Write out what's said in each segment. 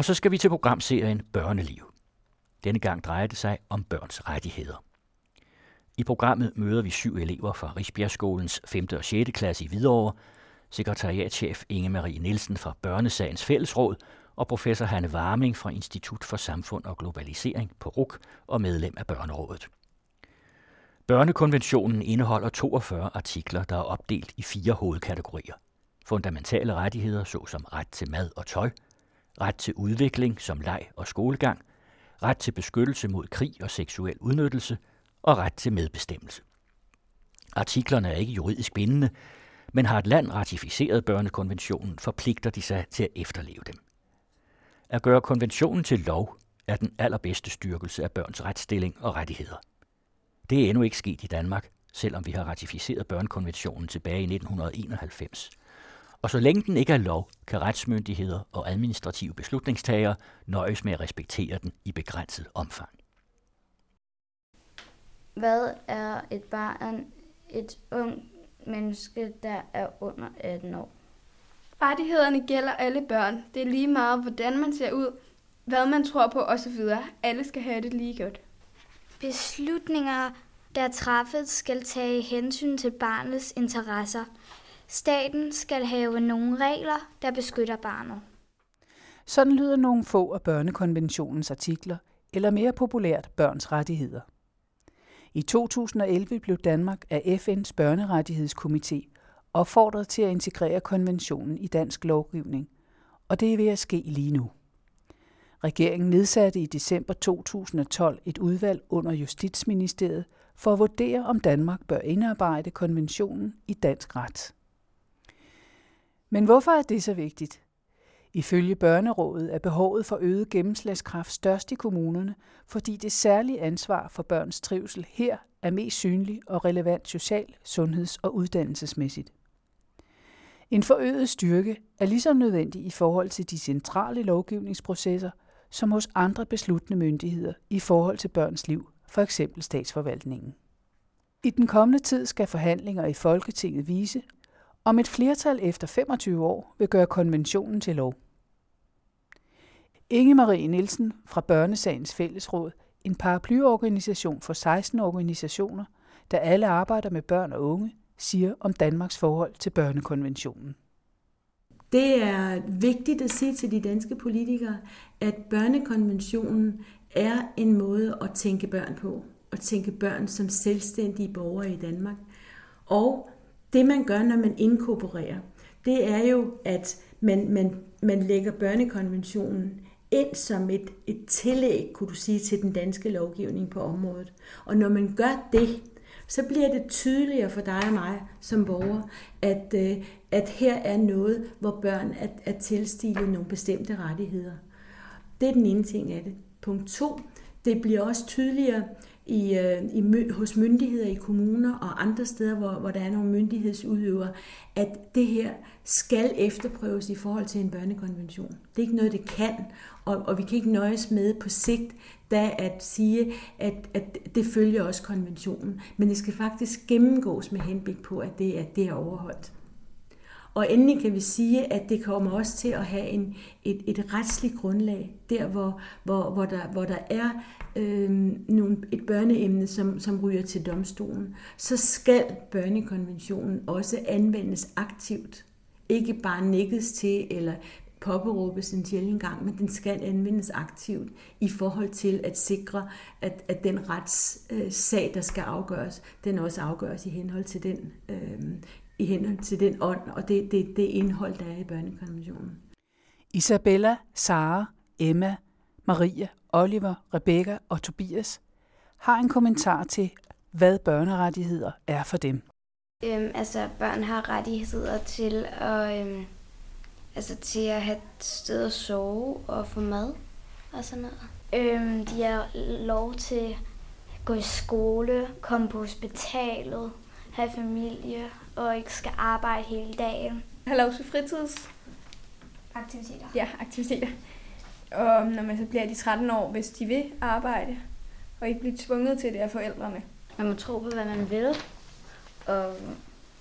Og så skal vi til programserien Børneliv. Denne gang drejer det sig om børns rettigheder. I programmet møder vi syv elever fra Risbjergskolens 5. og 6. klasse i Hvidovre, sekretariatchef Inge Marie Nielsen fra Børnesagens Fællesråd og professor Hanne Warming fra Institut for Samfund og Globalisering på RUK og medlem af Børnerådet. Børnekonventionen indeholder 42 artikler, der er opdelt i fire hovedkategorier. Fundamentale rettigheder såsom ret til mad og tøj, ret til udvikling som leg og skolegang, ret til beskyttelse mod krig og seksuel udnyttelse og ret til medbestemmelse. Artiklerne er ikke juridisk bindende, men har et land ratificeret børnekonventionen, forpligter de sig til at efterleve dem. At gøre konventionen til lov er den allerbedste styrkelse af børns retsstilling og rettigheder. Det er endnu ikke sket i Danmark, selvom vi har ratificeret børnekonventionen tilbage i 1991. Og så længe den ikke er lov, kan retsmyndigheder og administrative beslutningstagere nøjes med at respektere den i begrænset omfang. Hvad er et barn? Et ung menneske, der er under 18 år. Rettighederne gælder alle børn. Det er lige meget, hvordan man ser ud, hvad man tror på osv. Alle skal have det lige godt. Beslutninger, der træffes, skal tage hensyn til barnets interesser. Staten skal have nogle regler, der beskytter barnet. Sådan lyder nogle få af børnekonventionens artikler, eller mere populært børns rettigheder. I 2011 blev Danmark af FN's børnerettighedskomité opfordret til at integrere konventionen i dansk lovgivning, og det er ved at ske lige nu. Regeringen nedsatte i december 2012 et udvalg under Justitsministeriet for at vurdere, om Danmark bør indarbejde konventionen i dansk ret. Men hvorfor er det så vigtigt? Ifølge Børnerådet er behovet for øget gennemslagskraft størst i kommunerne, fordi det særlige ansvar for børns trivsel her er mest synlig og relevant social, sundheds- og uddannelsesmæssigt. En forøget styrke er lige så nødvendig i forhold til de centrale lovgivningsprocesser, som hos andre besluttende myndigheder i forhold til børns liv, for eksempel statsforvaltningen. I den kommende tid skal forhandlinger i Folketinget vise, om et flertal efter 25 år vil gøre konventionen til lov. Inge Marie Nielsen fra Børnesagens Fællesråd, en paraplyorganisation for 16 organisationer, der alle arbejder med børn og unge, siger om Danmarks forhold til børnekonventionen. Det er vigtigt at sige til de danske politikere, at børnekonventionen er en måde at tænke børn på, at tænke børn som selvstændige borgere i Danmark. Og det man gør, når man inkorporerer, det er jo, at man, man, man lægger børnekonventionen ind som et, et tillæg, kunne du sige, til den danske lovgivning på området. Og når man gør det, så bliver det tydeligere for dig og mig som borger, at, øh, at her er noget, hvor børn er, er tilstilet nogle bestemte rettigheder. Det er den ene ting af det. Punkt to, det bliver også tydeligere i, øh, i, hos myndigheder i kommuner og andre steder, hvor, hvor der er nogle myndighedsudøvere, at det her skal efterprøves i forhold til en børnekonvention. Det er ikke noget, det kan, og, og vi kan ikke nøjes med på sigt da at sige, at, at det følger også konventionen. Men det skal faktisk gennemgås med henblik på, at det, at det er overholdt. Og endelig kan vi sige, at det kommer også til at have en, et, et retsligt grundlag, der hvor, hvor, hvor, der, hvor der er øh, nogle, et børneemne, som, som ryger til domstolen, så skal børnekonventionen også anvendes aktivt. Ikke bare nikkes til eller påberåbes en sjældent gang, men den skal anvendes aktivt i forhold til at sikre, at, at den retssag, øh, der skal afgøres, den også afgøres i henhold til den, øh, i henhold til den ånd og det, det, det indhold, der er i børnekonventionen. Isabella, Sara, Emma, Maria, Oliver, Rebecca og Tobias har en kommentar til, hvad børnerettigheder er for dem. Øhm, altså, børn har rettigheder til at, øhm, altså, til at have et sted at sove og få mad og sådan noget. Øhm, de har lov til at gå i skole, komme på hospitalet, have familie og ikke skal arbejde hele dagen. Have lov til fritids. Aktiviteter. Ja, aktiviteter. Og når man så bliver de 13 år, hvis de vil arbejde, og ikke blive tvunget til det af forældrene. Man må tro på, hvad man vil, og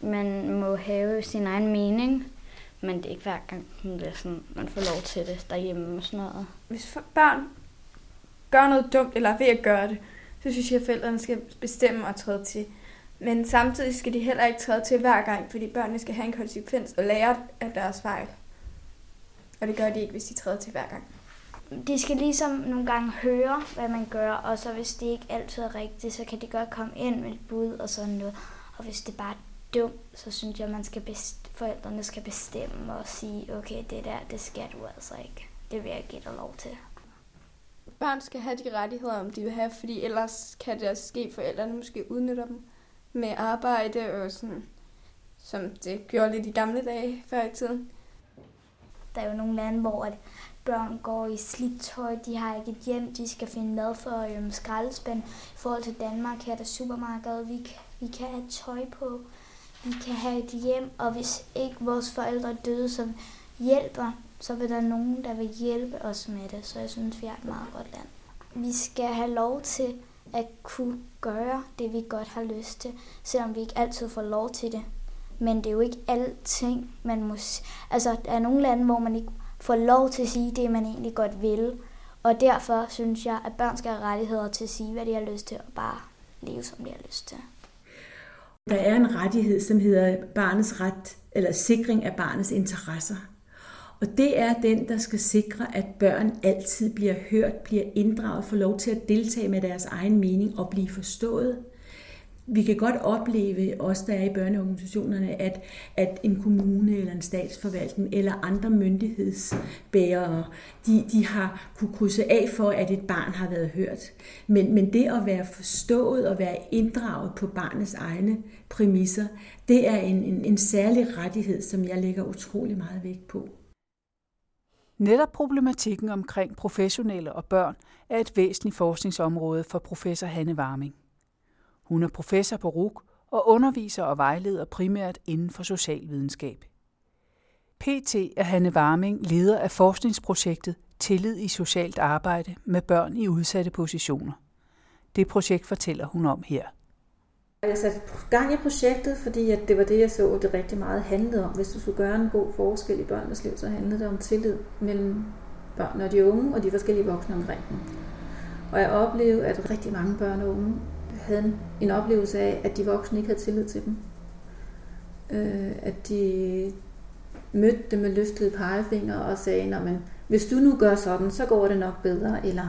man må have sin egen mening, Men det er ikke hver gang, det er sådan, man får lov til det derhjemme og sådan noget. Hvis børn gør noget dumt, eller er ved at gøre det, så synes jeg, at forældrene skal bestemme og træde til. Men samtidig skal de heller ikke træde til hver gang, fordi børnene skal have en konsekvens og lære af deres fejl. Og det gør de ikke, hvis de træder til hver gang. De skal ligesom nogle gange høre, hvad man gør, og så hvis det ikke altid er rigtigt, så kan de godt komme ind med et bud og sådan noget. Og hvis det bare er dumt, så synes jeg, at man skal best- forældrene skal bestemme og sige, okay, det der, det skal du altså ikke. Det vil jeg give dig lov til. Børn skal have de rettigheder, om de vil have, fordi ellers kan det ske, at forældrene måske udnytter dem med arbejde og sådan, som det gjorde lidt i gamle dage før i tiden. Der er jo nogle lande, hvor at børn går i slidt tøj, de har ikke et hjem, de skal finde mad for øhm, skraldespand. I forhold til Danmark her er der supermarked, vi, vi kan have tøj på, vi kan have et hjem, og hvis ikke vores forældre døde, så hjælper, så vil der nogen, der vil hjælpe os med det. Så jeg synes, vi er et meget godt land. Vi skal have lov til at kunne gøre det, vi godt har lyst til, selvom vi ikke altid får lov til det. Men det er jo ikke alting, man må... Altså, der er nogle lande, hvor man ikke får lov til at sige det, man egentlig godt vil. Og derfor synes jeg, at børn skal have rettigheder til at sige, hvad de har lyst til, og bare leve, som de har lyst til. Der er en rettighed, som hedder barnets ret, eller sikring af barnets interesser. Og det er den, der skal sikre, at børn altid bliver hørt, bliver inddraget, får lov til at deltage med deres egen mening og blive forstået. Vi kan godt opleve, os der er i børneorganisationerne, at, at en kommune eller en statsforvaltning eller andre myndighedsbærere, de, de har kunne krydse af for, at et barn har været hørt. Men, men det at være forstået og være inddraget på barnets egne præmisser, det er en, en, en særlig rettighed, som jeg lægger utrolig meget vægt på. Netop problematikken omkring professionelle og børn er et væsentligt forskningsområde for professor Hanne Warming. Hun er professor på RUC og underviser og vejleder primært inden for socialvidenskab. PT er Hanne Warming leder af forskningsprojektet Tillid i socialt arbejde med børn i udsatte positioner. Det projekt fortæller hun om her. Jeg satte gang i projektet, fordi at det var det, jeg så, det rigtig meget handlede om. Hvis du skulle gøre en god forskel i børnenes liv, så handlede det om tillid mellem børn og de unge og de forskellige voksne omkring dem. Og jeg oplevede, at rigtig mange børn og unge havde en oplevelse af, at de voksne ikke havde tillid til dem. Øh, at de mødte dem med løftede pegefinger og sagde, men hvis du nu gør sådan, så går det nok bedre, eller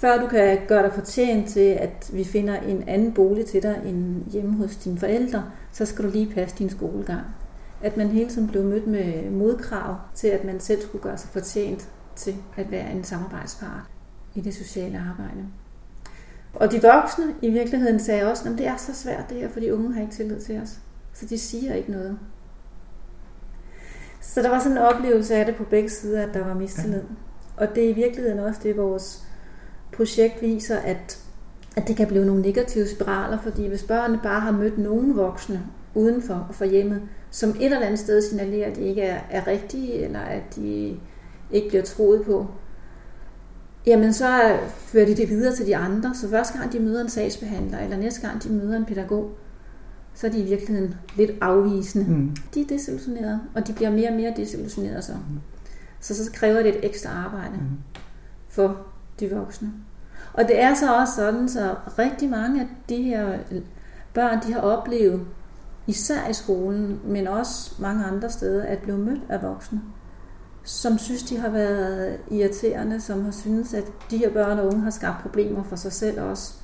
før du kan gøre dig fortjent til, at vi finder en anden bolig til dig end hjemme hos dine forældre, så skal du lige passe din skolegang. At man hele tiden blev mødt med modkrav til, at man selv skulle gøre sig fortjent til at være en samarbejdspart i det sociale arbejde. Og de voksne i virkeligheden sagde også, at det er så svært det her, for de unge har ikke tillid til os. Så de siger ikke noget. Så der var sådan en oplevelse af det på begge sider, at der var mistillid. Og det er i virkeligheden også det, vores projekt viser, at, at det kan blive nogle negative spiraler, fordi hvis børnene bare har mødt nogle voksne uden for, for hjemmet, som et eller andet sted signalerer, at de ikke er, er rigtige, eller at de ikke bliver troet på, jamen så fører de det videre til de andre. Så første gang de møder en sagsbehandler, eller næste gang de møder en pædagog, så er de i virkeligheden lidt afvisende. Mm. De er desillusionerede, og de bliver mere og mere desillusionerede så. Mm. Så så kræver det et ekstra arbejde mm. for de voksne. Og det er så også sådan, så rigtig mange af de her øh, børn, de har oplevet, især i skolen, men også mange andre steder, at blive mødt af voksne, som synes, de har været irriterende, som har synes, at de her børn og unge har skabt problemer for sig selv også,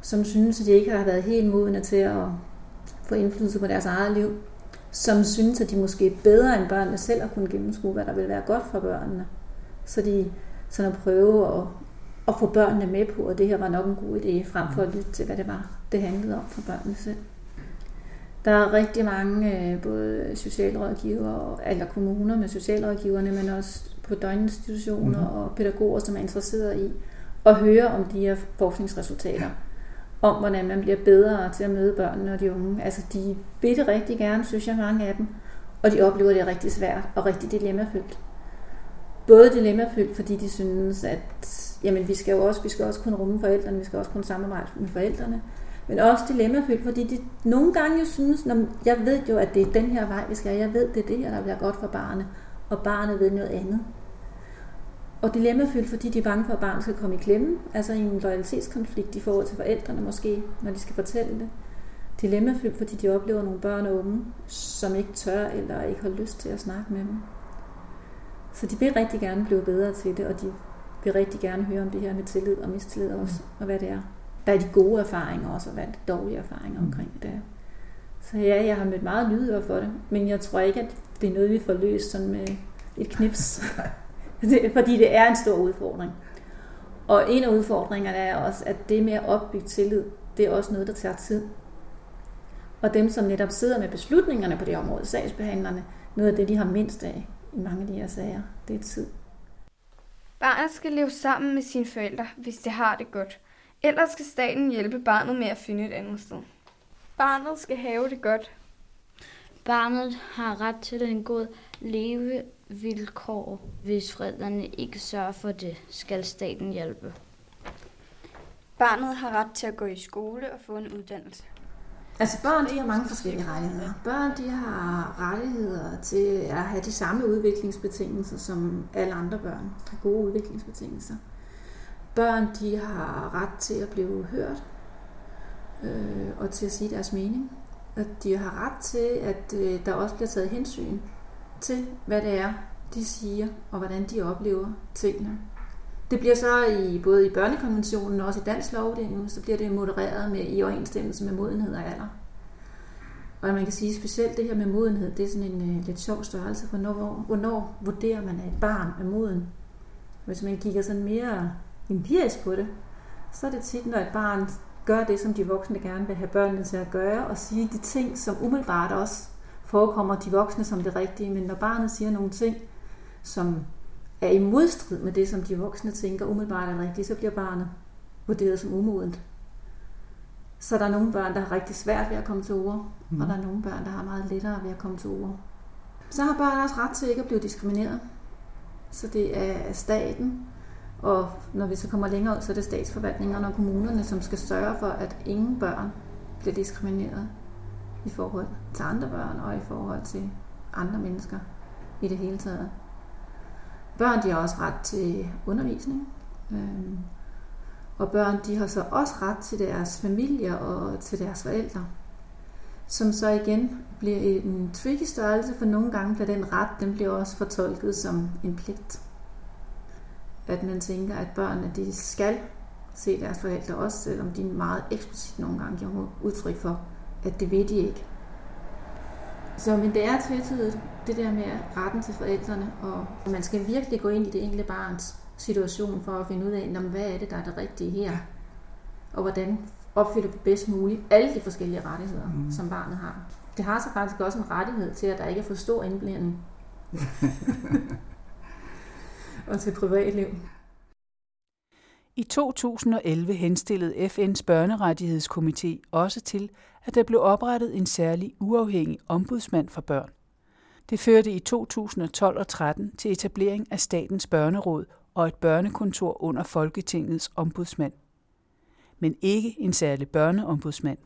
som synes, at de ikke har været helt modne til at få indflydelse på deres eget liv, som synes, at de måske er bedre end børnene selv at kunne gennemskue, hvad der vil være godt for børnene. Så de sådan at prøve at, at få børnene med på, at det her var nok en god idé, frem for at lytte til, hvad det var, det handlede om for børnene selv. Der er rigtig mange, øh, både socialrådgiver eller kommuner med socialrådgiverne, men også på døgninstitutioner mm. og pædagoger, som er interesseret i at høre om de her forskningsresultater. Om hvordan man bliver bedre til at møde børnene og de unge. Altså de vil det rigtig gerne, synes jeg, mange af dem. Og de oplever det rigtig svært og rigtig dilemmafyldt både dilemmafyldt, fordi de synes, at jamen, vi skal jo også, vi skal også kunne rumme forældrene, vi skal også kunne samarbejde med forældrene, men også dilemmafyldt, fordi de nogle gange jo synes, når jeg ved jo, at det er den her vej, vi skal, jeg ved, det er det her, der bliver godt for barnet, og barnet ved noget andet. Og dilemmafyldt, fordi de er bange for, at barnet skal komme i klemme, altså i en loyalitetskonflikt i forhold til forældrene måske, når de skal fortælle det. Dilemmafyldt, fordi de oplever nogle børn og unge, som ikke tør eller ikke har lyst til at snakke med dem. Så de vil rigtig gerne blive bedre til det, og de vil rigtig gerne høre om det her med tillid og mistillid også, mm. og hvad det er. Hvad er de gode erfaringer også, og hvad er de dårlige erfaringer mm. omkring det er. Så ja, jeg har mødt meget lydhør for det, men jeg tror ikke, at det er noget, vi får løst sådan med et knips. fordi det er en stor udfordring. Og en af udfordringerne er også, at det med at opbygge tillid, det er også noget, der tager tid. Og dem, som netop sidder med beslutningerne på det område, sagsbehandlerne, noget af det, de har mindst af i mange af de her sager, det er tid. Barnet skal leve sammen med sine forældre, hvis det har det godt. Ellers skal staten hjælpe barnet med at finde et andet sted. Barnet skal have det godt. Barnet har ret til en god levevilkår. Hvis forældrene ikke sørger for det, skal staten hjælpe. Barnet har ret til at gå i skole og få en uddannelse. Altså børn, de har mange forskellige rettigheder. Børn, de har rettigheder til at have de samme udviklingsbetingelser, som alle andre børn har gode udviklingsbetingelser. Børn, de har ret til at blive hørt øh, og til at sige deres mening. Og de har ret til, at øh, der også bliver taget hensyn til, hvad det er, de siger, og hvordan de oplever tingene. Det bliver så i både i børnekonventionen og også i dansk lovgivning, så bliver det modereret med i overensstemmelse med modenhed og alder. Og man kan sige specielt det her med modenhed, det er sådan en uh, lidt sjov størrelse, for hvornår, hvornår vurderer man, at et barn er moden? Hvis man kigger sådan mere empirisk på det, så er det tit, når et barn gør det, som de voksne gerne vil have børnene til at gøre, og sige de ting, som umiddelbart også forekommer de voksne som det rigtige, men når barnet siger nogle ting, som er i modstrid med det, som de voksne tænker umiddelbart er rigtigt, så bliver barnet vurderet som umodent. Så der er nogle børn, der har rigtig svært ved at komme til ord, mm. og der er nogle børn, der har meget lettere ved at komme til ord. Så har børn også ret til ikke at blive diskrimineret. Så det er staten, og når vi så kommer længere ud, så er det statsforvaltningerne og kommunerne, som skal sørge for, at ingen børn bliver diskrimineret i forhold til andre børn og i forhold til andre mennesker i det hele taget. Børn de har også ret til undervisning. Øhm, og børn de har så også ret til deres familier og til deres forældre. Som så igen bliver en tricky størrelse, for nogle gange bliver den ret, den bliver også fortolket som en pligt. At man tænker, at børnene de skal se deres forældre, også selvom de meget eksplicit nogle gange giver udtryk for, at det ved de ikke. Så men det er tvetydigt, det der med retten til forældrene, og man skal virkelig gå ind i det enkelte barns situation for at finde ud af, hvad er det, der er det rigtige her, og hvordan opfylder du bedst muligt alle de forskellige rettigheder, mm. som barnet har. Det har så faktisk også en rettighed til, at der ikke er for stor indblanding. og til privatliv. I 2011 henstillede FN's børnerettighedskomité også til, at der blev oprettet en særlig uafhængig ombudsmand for børn. Det førte i 2012 og 13 til etablering af Statens Børneråd og et børnekontor under Folketingets ombudsmand. Men ikke en særlig børneombudsmand.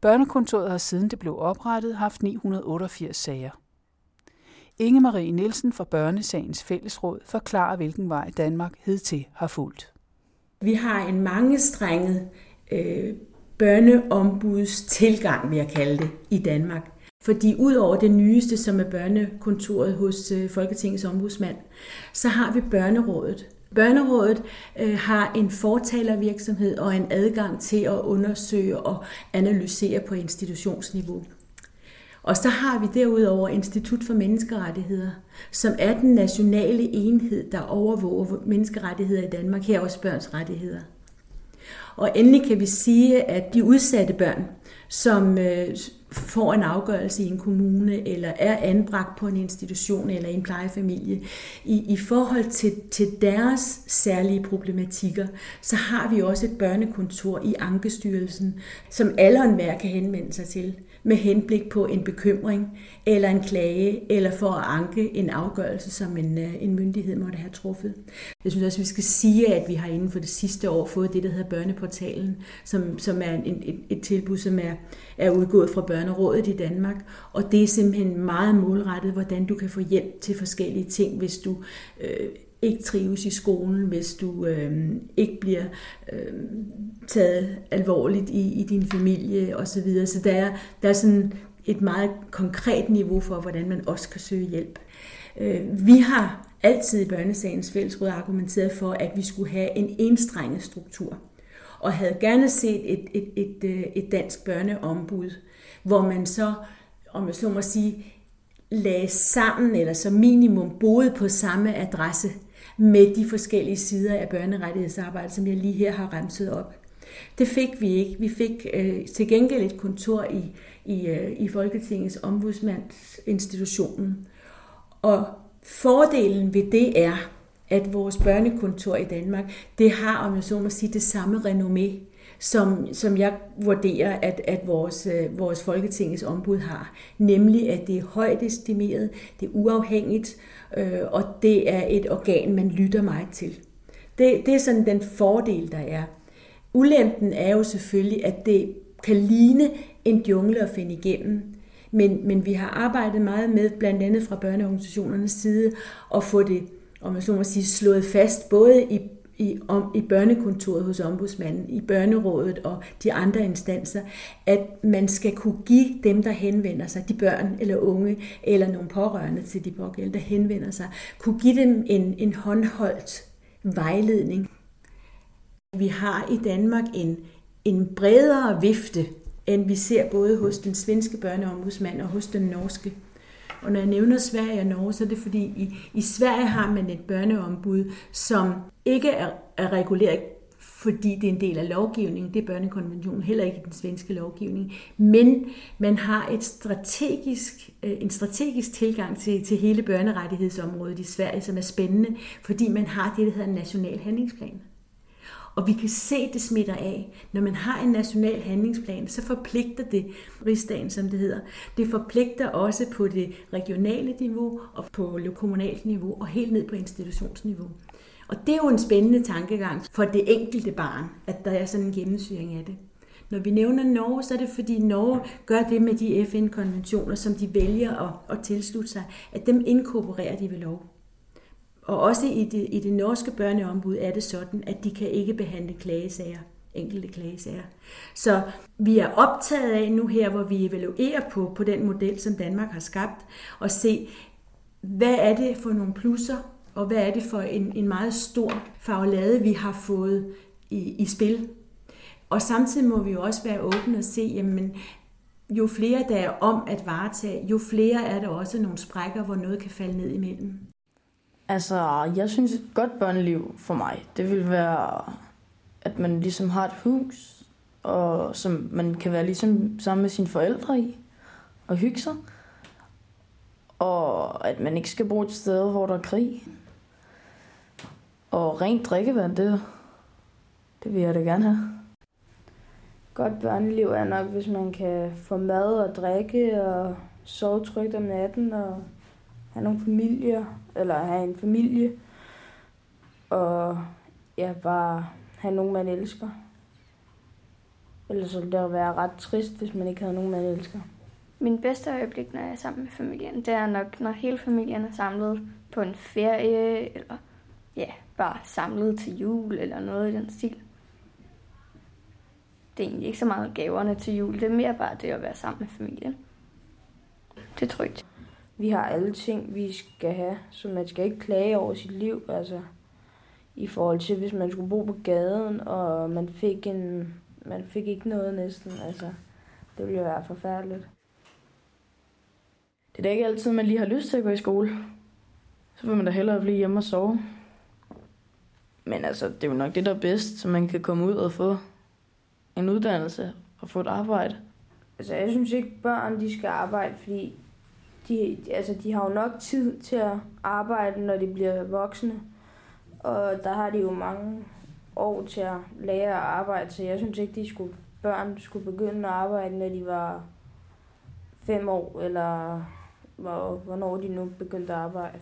Børnekontoret har siden det blev oprettet haft 988 sager. Inge Marie Nielsen fra Børnesagens Fællesråd forklarer, hvilken vej Danmark hidtil har fulgt. Vi har en mangestrenget øh, børneombuds tilgang, vil jeg kalde det, i Danmark. Fordi udover det nyeste, som er børnekontoret hos øh, Folketingets ombudsmand, så har vi børnerådet. Børnerådet øh, har en fortalervirksomhed og en adgang til at undersøge og analysere på institutionsniveau. Og så har vi derudover Institut for Menneskerettigheder, som er den nationale enhed, der overvåger menneskerettigheder i Danmark, her også børns rettigheder. Og endelig kan vi sige, at de udsatte børn, som øh, får en afgørelse i en kommune, eller er anbragt på en institution eller i en plejefamilie, i, i forhold til, til deres særlige problematikker, så har vi også et børnekontor i Ankestyrelsen, som alle og enhver kan henvende sig til med henblik på en bekymring eller en klage, eller for at anke en afgørelse, som en, øh, en myndighed måtte have truffet. Jeg synes også, vi skal sige, at vi har inden for det sidste år fået det, der hedder Børneportalen, som, som er en, et, et tilbud, som er, er udgået fra Børnerådet i Danmark. Og det er simpelthen meget målrettet, hvordan du kan få hjælp til forskellige ting, hvis du øh, ikke trives i skolen, hvis du øh, ikke bliver øh, taget alvorligt i, i din familie osv. Så, videre. så der er, der er sådan et meget konkret niveau for, hvordan man også kan søge hjælp. Øh, vi har altid i Børnesagens Fællesråd argumenteret for, at vi skulle have en enstrenget struktur, og havde gerne set et, et, et, et, et dansk børneombud, hvor man så, om jeg så må sige, lagde sammen, eller som minimum boede på samme adresse, med de forskellige sider af børnerettighedsarbejdet, som jeg lige her har remset op. Det fik vi ikke. Vi fik øh, til gengæld et kontor i, i, øh, i Folketingets ombudsmandsinstitutionen. Og fordelen ved det er, at vores børnekontor i Danmark, det har, om jeg så må sige, det samme renommé, som, som jeg vurderer, at, at vores, øh, vores Folketingets ombud har. Nemlig, at det er højt estimeret, det er uafhængigt, øh, og det er et organ, man lytter meget til. Det, det er sådan den fordel, der er. Ulempen er jo selvfølgelig, at det kan ligne en jungle at finde igennem. Men, men vi har arbejdet meget med, blandt andet fra børneorganisationernes side, at få det, om man så må sige, slået fast, både i i, om, i børnekontoret hos ombudsmanden, i børnerådet og de andre instanser, at man skal kunne give dem, der henvender sig, de børn eller unge, eller nogle pårørende til de pågældende, der henvender sig, kunne give dem en, en håndholdt vejledning. Vi har i Danmark en, en bredere vifte, end vi ser både hos den svenske børneombudsmand og hos den norske og når jeg nævner Sverige og Norge, så er det fordi, i, i Sverige har man et børneombud, som ikke er, er reguleret fordi det er en del af lovgivningen, det er børnekonventionen, heller ikke i den svenske lovgivning, men man har et strategisk, øh, en strategisk tilgang til, til hele børnerettighedsområdet i Sverige, som er spændende, fordi man har det, der hedder en national handlingsplan. Og vi kan se, det smitter af. Når man har en national handlingsplan, så forpligter det rigsdagen, som det hedder. Det forpligter også på det regionale niveau og på kommunalt niveau og helt ned på institutionsniveau. Og det er jo en spændende tankegang for det enkelte barn, at der er sådan en gennemsyring af det. Når vi nævner Norge, så er det fordi Norge gør det med de FN-konventioner, som de vælger at, at tilslutte sig, at dem inkorporerer de ved lov. Og også i det, i det norske børneombud er det sådan, at de kan ikke behandle klagesager, enkelte klagesager. Så vi er optaget af nu her, hvor vi evaluerer på, på den model, som Danmark har skabt, og se, hvad er det for nogle plusser, og hvad er det for en, en meget stor faglade, vi har fået i, i spil. Og samtidig må vi jo også være åbne og se, jamen, jo flere der er om at varetage, jo flere er der også nogle sprækker, hvor noget kan falde ned imellem. Altså, jeg synes et godt børneliv for mig, det vil være, at man ligesom har et hus, og som man kan være ligesom sammen med sine forældre i, og hygge sig. Og at man ikke skal bo et sted, hvor der er krig. Og rent drikkevand, det, det vil jeg da gerne have. Godt børneliv er nok, hvis man kan få mad og drikke og sove trygt om natten og have nogle familier, eller have en familie, og ja, bare have nogen, man elsker. Ellers ville det være ret trist, hvis man ikke havde nogen, man elsker. Min bedste øjeblik, når jeg er sammen med familien, det er nok, når hele familien er samlet på en ferie, eller ja, bare samlet til jul, eller noget i den stil. Det er egentlig ikke så meget gaverne til jul, det er mere bare det at være sammen med familien. Det er trygt vi har alle ting, vi skal have, så man skal ikke klage over sit liv, altså i forhold til, hvis man skulle bo på gaden, og man fik, en, man fik ikke noget næsten, altså det ville jo være forfærdeligt. Det er da ikke altid, man lige har lyst til at gå i skole. Så vil man da hellere blive hjemme og sove. Men altså, det er jo nok det, der er bedst, så man kan komme ud og få en uddannelse og få et arbejde. Altså, jeg synes ikke, børn de skal arbejde, fordi de, altså, de har jo nok tid til at arbejde, når de bliver voksne. Og der har de jo mange år til at lære at arbejde, så jeg synes ikke, de skulle, børn skulle begynde at arbejde, når de var fem år, eller hvor, hvornår de nu begyndte at arbejde.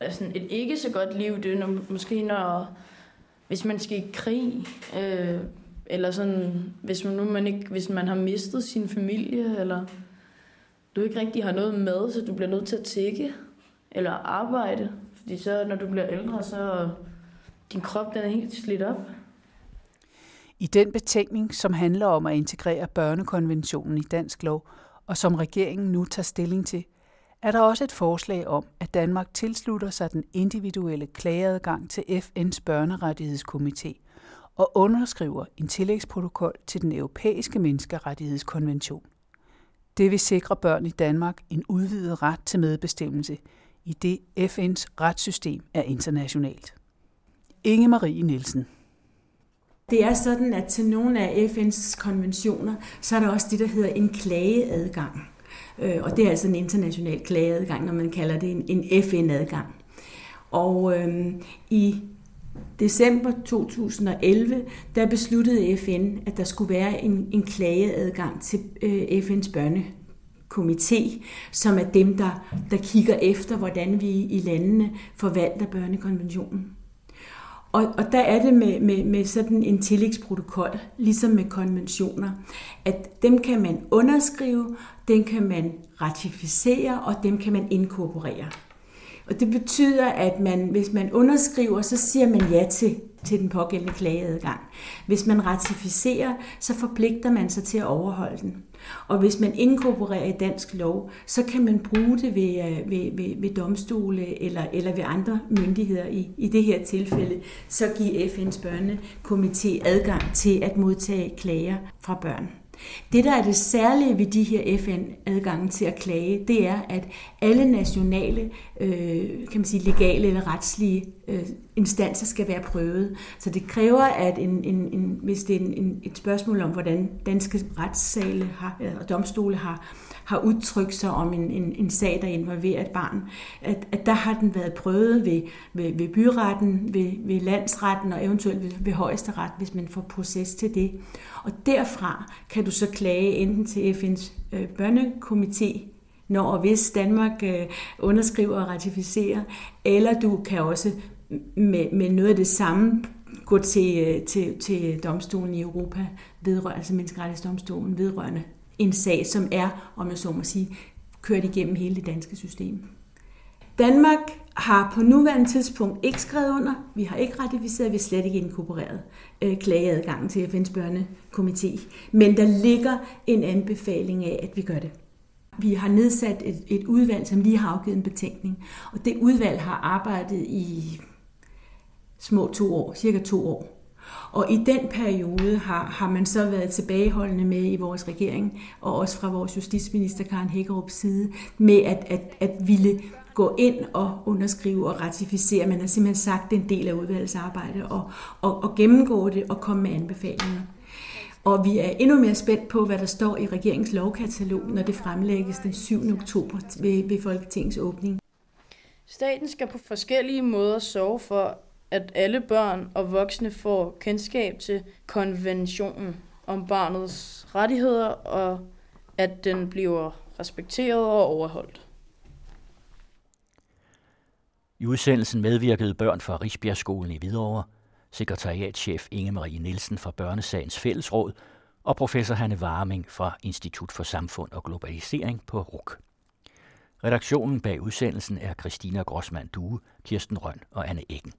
Altså et ikke så godt liv, det er når, måske når, hvis man skal i krig, øh, eller sådan, hvis man, nu man ikke, hvis man har mistet sin familie, eller du ikke rigtig har noget med, så du bliver nødt til at tække eller arbejde. Fordi så, når du bliver ældre, så din krop den er helt slidt op. I den betænkning, som handler om at integrere børnekonventionen i dansk lov, og som regeringen nu tager stilling til, er der også et forslag om, at Danmark tilslutter sig den individuelle klageadgang til FN's børnerettighedskomité og underskriver en tillægsprotokol til den europæiske menneskerettighedskonvention. Det vil sikre børn i Danmark en udvidet ret til medbestemmelse, i det FN's retssystem er internationalt. Inge Marie Nielsen det er sådan, at til nogle af FN's konventioner, så er der også det, der hedder en klageadgang. Øh, og det er altså en international klageadgang, når man kalder det en, en FN-adgang. Og øhm, i december 2011, der besluttede FN, at der skulle være en, en klageadgang til øh, FN's børnekomité, som er dem, der, der kigger efter, hvordan vi i landene forvalter børnekonventionen. Og, og der er det med, med, med sådan en tillægsprotokol, ligesom med konventioner, at dem kan man underskrive, dem kan man ratificere, og dem kan man inkorporere. Og det betyder, at man, hvis man underskriver, så siger man ja til, til den pågældende klageadgang. Hvis man ratificerer, så forpligter man sig til at overholde den. Og hvis man inkorporerer i dansk lov, så kan man bruge det ved, øh, ved, ved, ved domstole eller, eller ved andre myndigheder. I, I det her tilfælde, så giver FN's børnekomité adgang til at modtage klager fra børn. Det, der er det særlige ved de her FN-adgange til at klage, det er, at alle nationale, øh, kan man sige, legale eller retslige øh, instanser skal være prøvet. Så det kræver, at en, en, en, hvis det er en, en, et spørgsmål om, hvordan danske retssale har, og domstole har, har udtrykt sig om en, en, en sag, der involverer et barn, at, at der har den været prøvet ved, ved, ved byretten, ved, ved landsretten og eventuelt ved, ved højesteret, hvis man får proces til det. Og derfra kan du så klage enten til FN's øh, børnekomité, når og hvis Danmark øh, underskriver og ratificerer, eller du kan også med, med noget af det samme gå til, øh, til, til domstolen i Europa, vedrørende, altså menneskerettighedsdomstolen, vedrørende en sag, som er, om jeg så må sige, kørt igennem hele det danske system. Danmark har på nuværende tidspunkt ikke skrevet under, vi har ikke ratificeret, vi har slet ikke inkorporeret øh, klageadgangen til FN's børnekomité. Men der ligger en anbefaling af, at vi gør det. Vi har nedsat et, et udvalg, som lige har afgivet en betænkning, og det udvalg har arbejdet i små to år, cirka to år. Og i den periode har, har man så været tilbageholdende med i vores regering, og også fra vores justitsminister Karen Hækkerups side, med at, at, at ville gå ind og underskrive og ratificere. Man har simpelthen sagt, det er en del af udvalgsarbejdet, og, og, og gennemgå det og komme med anbefalinger. Og vi er endnu mere spændt på, hvad der står i regeringens lovkatalog, når det fremlægges den 7. oktober ved, ved Folketingets åbning. Staten skal på forskellige måder sørge for, at alle børn og voksne får kendskab til konventionen om barnets rettigheder, og at den bliver respekteret og overholdt. I udsendelsen medvirkede børn fra Risbjergskolen i Hvidovre, sekretariatchef Inge Marie Nielsen fra Børnesagens Fællesråd og professor Hanne Warming fra Institut for Samfund og Globalisering på RUK. Redaktionen bag udsendelsen er Christina Grossmann Due, Kirsten Røn og Anne Eggen.